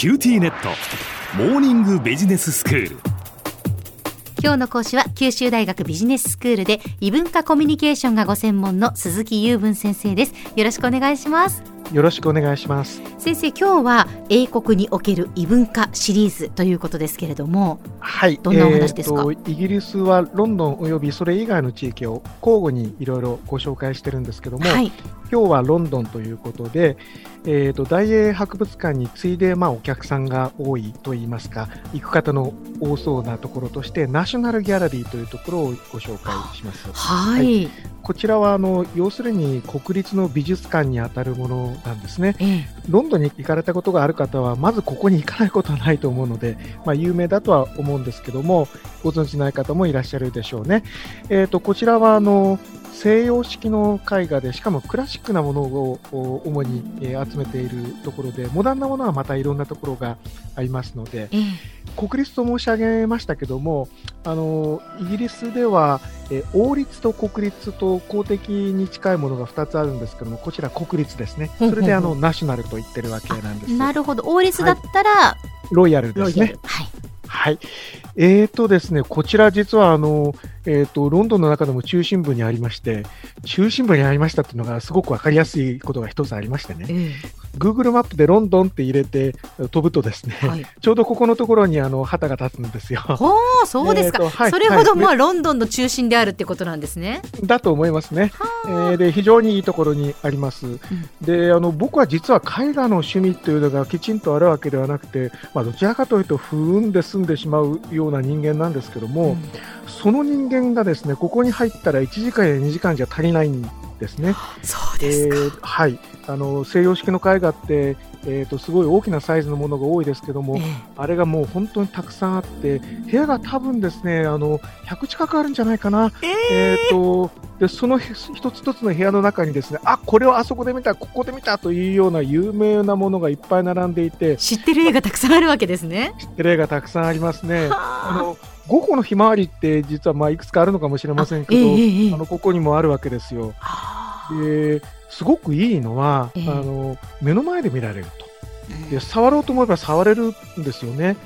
QTnet。モーニングビジネススクール。今日の講師は九州大学ビジネススクールで異文化コミュニケーションがご専門の鈴木雄文先生です。よろしくお願いします。よろしくお願いします。先生今日は英国における異文化シリーズということですけれどもはい。どんなお話ですか、えーイギリスはロンドンおよびそれ以外の地域を交互にいろいろご紹介してるんですけども、はい。今日はロンドンということで、えー、と大英博物館に次いで、まあ、お客さんが多いといいますか行く方の多そうなところとしてナショナルギャラリーというところをご紹介します。はい、はこちらはあの要するに国立の美術館にあたるものなんですね。ええロンドンに行かれたことがある方は、まずここに行かないことはないと思うので、まあ、有名だとは思うんですけども、ご存知ない方もいらっしゃるでしょうね。えー、とこちらはあの西洋式の絵画で、しかもクラシックなものをお主に、えー集めているところで、モダンなものはまたいろんなところがありますので、ええ国立と申し上げましたけども、あのイギリスでは、えー王立と国立と公的に近いものが2つあるんですけども、こちら国立ですね。そうれであのナショナルと言ってるわけなんです。なるほど王立だったら、ロイヤルですね。はいはい。えーとですね、こちら実はあの、えーと、ロンドンの中でも中心部にありまして、中心部にありましたっていうのがすごくわかりやすいことが一つありましてね、え Google マップでロンドンって入れて飛ぶとですね、えはいちょうどここのところにあの旗が立つんですよ。ほうそうですか、はいそれほど、はいまあロンドンの中心であるってことなんですね。だと思いますね。えはーで非常にいいところにあります。であの僕は実は絵画の趣味というのがきちんとあるわけではなくて、まあ、どちらかというと不運で済んでしまうような人間なんですけども、うんその人間がですねここに入ったら1時間や2時間じゃ足りないんですね。そうですか、えーはい、あの西洋式の絵画って、えー、とすごい大きなサイズのものが多いですけども、えあれがもう本当にたくさんあって部屋が多分ですねあの100近くあるんじゃないかな。ええー、とでその一つ一つの部屋の中にですねあこれをあそこで見たここで見たというような有名なものがいっぱい並んでいて知ってる映画たくさんあるわけですね。知ってる絵がたくさんありますね。あはのゴッホのひまわりって実はまあいくつかあるのかもしれませんけど、ええええ。あのここにもあるわけですよ。あですごくいいのは、ええ。あの目の前で見られると。で触ろうと思えば触れるんですよね。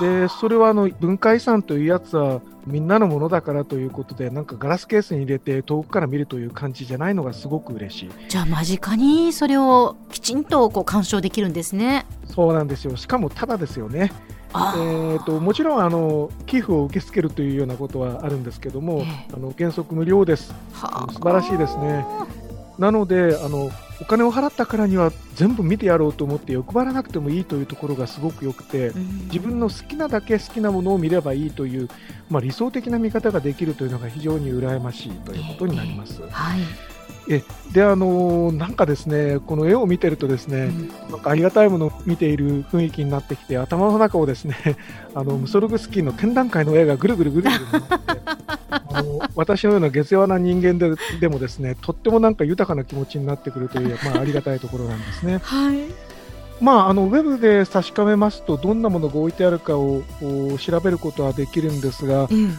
でそれはあの文化遺産というやつはみんなのものだからということでなんかガラスケースに入れて遠くから見るという感じじゃないのがすごく嬉しい。じゃあ間近にそれをきちんとこう鑑賞できるんですね。そうなんですよ。しかもただですよね、あえー、ともちろんあの寄付を受け付けるというようなことはあるんですけども、ええあの原則無料ですはあ素晴らしいですね。なのであのお金を払ったからには全部見てやろうと思って欲張らなくてもいいというところがすごく良くて、うん自分の好きなだけ好きなものを見ればいいという、まあ、理想的な見方ができるというのが非常に羨ましいということになります。はい。えであのなんかですねこの絵を見てるとですね、うんなんかありがたいものを見ている雰囲気になってきて頭の中をですね あのムソルグスキーの展覧会の絵がぐるぐるぐるぐる回ってあの私のような下世話な人間ででもですねとってもなんか豊かな気持ちになってくるという、まあ、ありがたいところなんですね。はい。まあ、あのウェブで確かめますとどんなものが置いてあるかをお調べることはできるんですがうん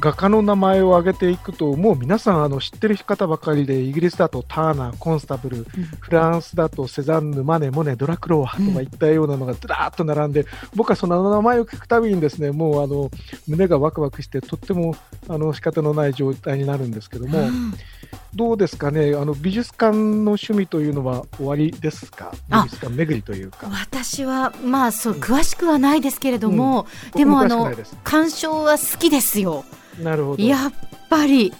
画家の名前を挙げていくともう皆さんあの知ってる方ばかりでイギリスだとターナー、コンスタブルフランスだとセザンヌ、マネ、モネ、ドラクロワとかいったようなのがずらーっと並んで、僕はその名前を聞くたびにですねもうあの胸がワクワクしてとってもあの仕方のない状態になるんですけども、うん。どうですかね？あの美術館の趣味というのは終わりですか？あ。美術館巡りというか。私はまあそう詳しくはないですけれども、でもあの鑑賞は好きですよ。なるほどやっぱり。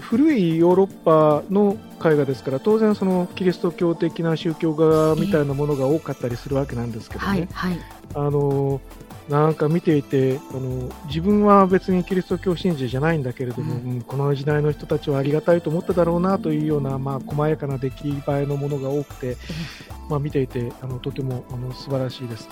古いヨーロッパの絵画ですから当然そのキリスト教的な宗教画みたいなものが多かったりするわけなんですけどね、はいはい。あのなんか見ていてあの自分は別にキリスト教信者じゃないんだけれども、うんうんこの時代の人たちはありがたいと思っただろうなというような、まあ、細やかな出来栄えのものが多くて、まあ、見ていてあのとてもあの素晴らしいです。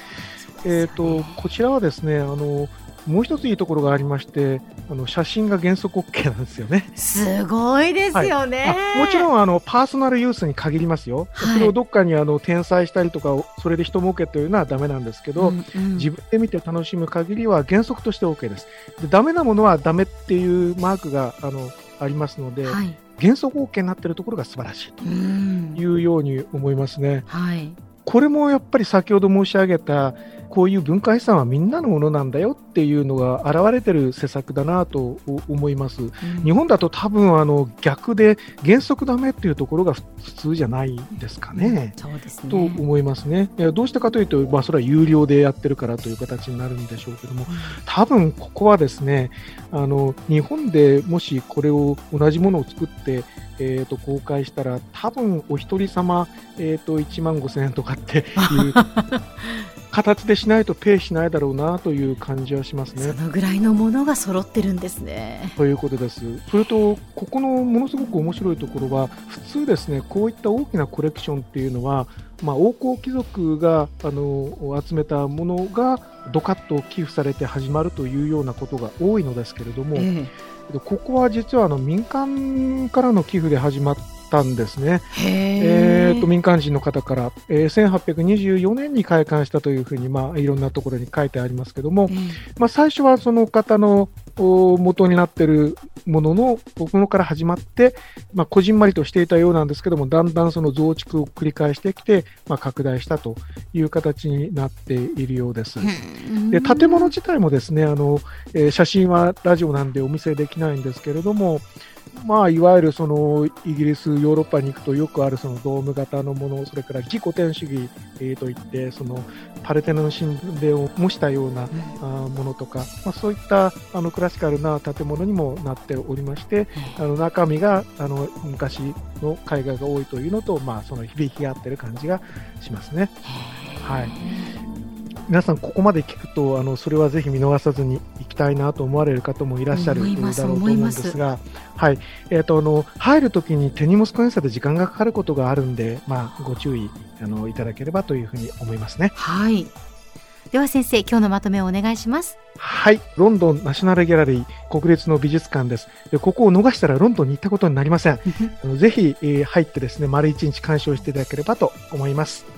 えー、とこちらはですねあのもう一ついいところがありましてあの写真が原則 OK なんですよね。すごいですよね。あもちろんあのパーソナルユースに限りますよ、はいそれをどっかにあの転載したりとか、それで人儲けというのはダメなんですけど、うんうん自分で見て楽しむ限りは原則として OK です。でダメなものはダメっていうマークがあのありますので、はい。原則 OK になっているところが素晴らしいとうんいうように思いますね。はい。これもやっぱり先ほど申し上げた、こういう文化遺産はみんなのものなんだよっていうのが現れてる施策だなと思います。日本だと多分あの逆で原則ダメっていうところが普通じゃないですかね。そうですねと思いますね。どうしてかというと、まあ、それは有料でやってるからという形になるんでしょうけども、多分ここはですね、あの日本でもしこれを同じものを作って、えー、と公開したら、多分お一人様、えー、と1万5000円とかっていう 形でしないとペイしないだろうなという感じはしますねそ。のぐらいのものが揃ってるんですね。ということです。それと、ここのものすごく面白いところは、普通ですね、こういった大きなコレクションっていうのは、まあ、王侯貴族があの集めたものがドカッと寄付されて始まるというようなことが多いのですけれども、えここは実はあの民間からの寄付で始まったんですね。ええー、と民間人の方から、えー1824年に開館したというふうに、まあ、いろんなところに書いてありますけども、まあ、最初はその方のお元になっているもののものから始まって、まあ、こじんまりとしていたようなんですけども、だんだんその増築を繰り返してきて、まあ、拡大したという形になっているようです。で建物自体もですねあの、えー写真はラジオなんでお見せできないんですけれども、まあ、いわゆるそのイギリス、ヨーロッパに行くとよくあるそのドーム型のもの、それから自己天主義、えーといって、そのパルテノン神殿を模したような、あーものとか、まあ、そういったあのクラシカルな建物にもなっておりまして、あの中身があの昔の絵画が多いというのと、まあ、その響きが合ってる感じがしますね。はい皆さん、ここまで聞くと、あのそれはぜひ見逃さずに行きたいなと思われる方もいらっしゃるだろうと思うんですが、はいえー、とあの入るときに手荷物検査で時間がかかることがあるんで、まあ、ご注意あのいただければというふうに思いますね。はい。では先生、今日のまとめをお願いします。はい、ロンドンナショナルギャラリー国立の美術館です。でここを逃したらロンドンに行ったことになりません。ぜひ、えー入ってですね、丸一日鑑賞していただければと思います。